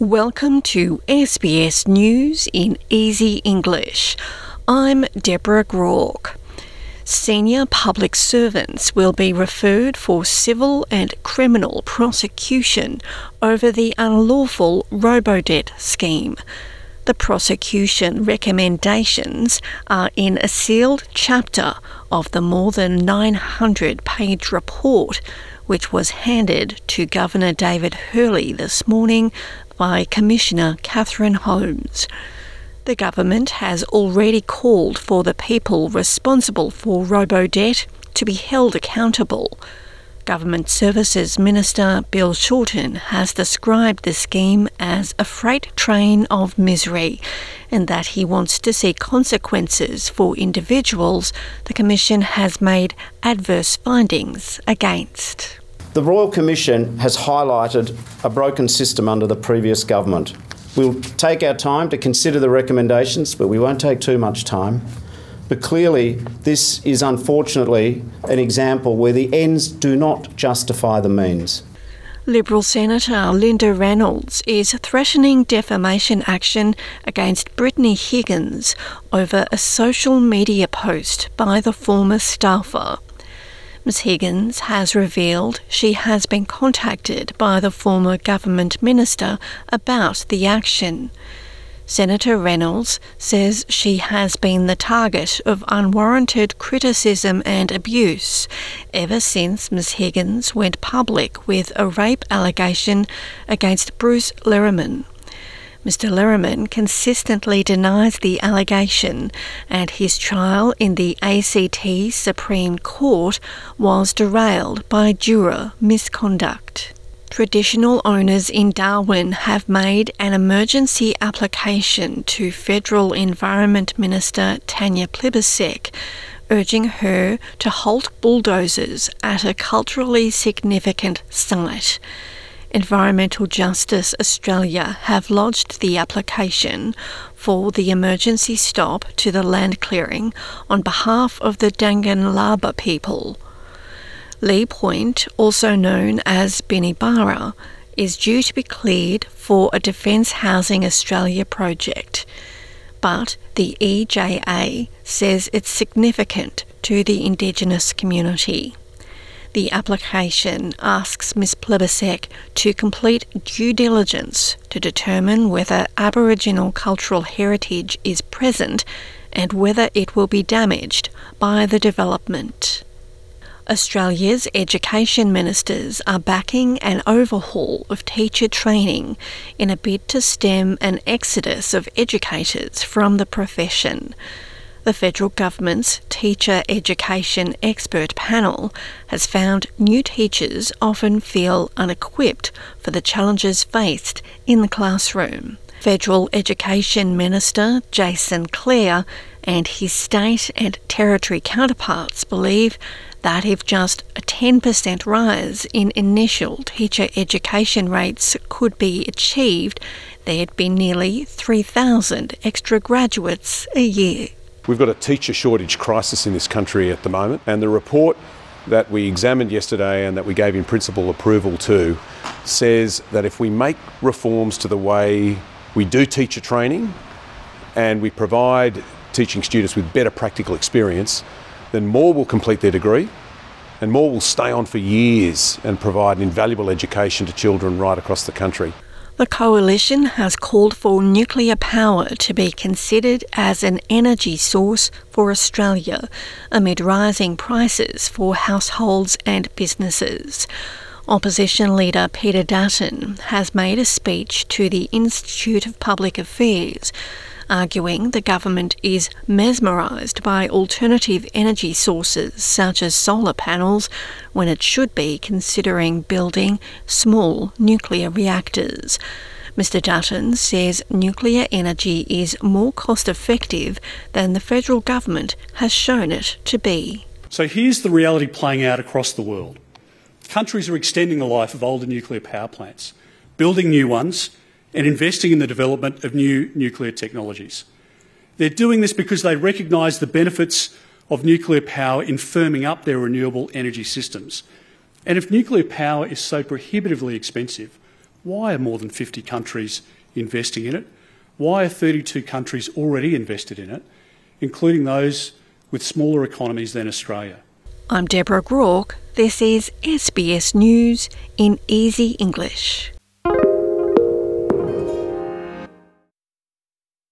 Welcome to SBS News in Easy English. I'm Deborah Groarke. Senior public servants will be referred for civil and criminal prosecution over the unlawful Robodebt scheme. The prosecution recommendations are in a sealed chapter of the more than 900 page report which was handed to Governor David Hurley this morning by Commissioner Catherine Holmes. The government has already called for the people responsible for robo debt to be held accountable. Government Services Minister Bill Shorten has described the scheme as a freight train of misery and that he wants to see consequences for individuals the Commission has made adverse findings against. The Royal Commission has highlighted a broken system under the previous government. We'll take our time to consider the recommendations, but we won't take too much time. But clearly, this is unfortunately an example where the ends do not justify the means. Liberal Senator Linda Reynolds is threatening defamation action against Brittany Higgins over a social media post by the former staffer. Ms Higgins has revealed she has been contacted by the former government minister about the action. Senator Reynolds says she has been the target of unwarranted criticism and abuse ever since Ms Higgins went public with a rape allegation against Bruce Lehrmann. Mr. Lehrmann consistently denies the allegation, and his trial in the ACT Supreme Court was derailed by juror misconduct. Traditional owners in Darwin have made an emergency application to Federal Environment Minister Tanya Plibersek urging her to halt bulldozers at a culturally significant site. Environmental Justice Australia have lodged the application for the emergency stop to the land clearing on behalf of the Danggalaba people. Lee Point, also known as Binybara, is due to be cleared for a Defence Housing Australia project. But the EJA says it's significant to the Indigenous community. The application asks Ms Plibersek to complete due diligence to determine whether Aboriginal cultural heritage is present and whether it will be damaged by the development. Australia's education ministers are backing an overhaul of teacher training in a bid to stem an exodus of educators from the profession. The federal government's Teacher Education Expert Panel has found new teachers often feel unequipped for the challenges faced in the classroom. Federal Education Minister Jason Clare and his state and territory counterparts believe that if just a 10% rise in initial teacher education rates could be achieved, there'd be nearly 3,000 extra graduates a year. We've got a teacher shortage crisis in this country at the moment, and the report that we examined yesterday and that we gave in principle approval to says that if we make reforms to the way we do teacher training and we provide teaching students with better practical experience, then more will complete their degree and more will stay on for years and provide an invaluable education to children right across the country. The coalition has called for nuclear power to be considered as an energy source for Australia amid rising prices for households and businesses. Opposition leader Peter Dutton has made a speech to the Institute of Public Affairs arguing the government is mesmerised by alternative energy sources such as solar panels when it should be considering building small nuclear reactors. Mr. Dutton says nuclear energy is more cost effective than the federal government has shown it to be. So here's the reality playing out across the world. Countries are extending the life of older nuclear power plants, building new ones, and investing in the development of new nuclear technologies. They're doing this because they recognise the benefits of nuclear power in firming up their renewable energy systems. And if nuclear power is so prohibitively expensive, why are more than 50 countries investing in it? Why are 32 countries already invested in it, including those with smaller economies than Australia? I'm Deborah Groarke. This is SBS News in Easy English.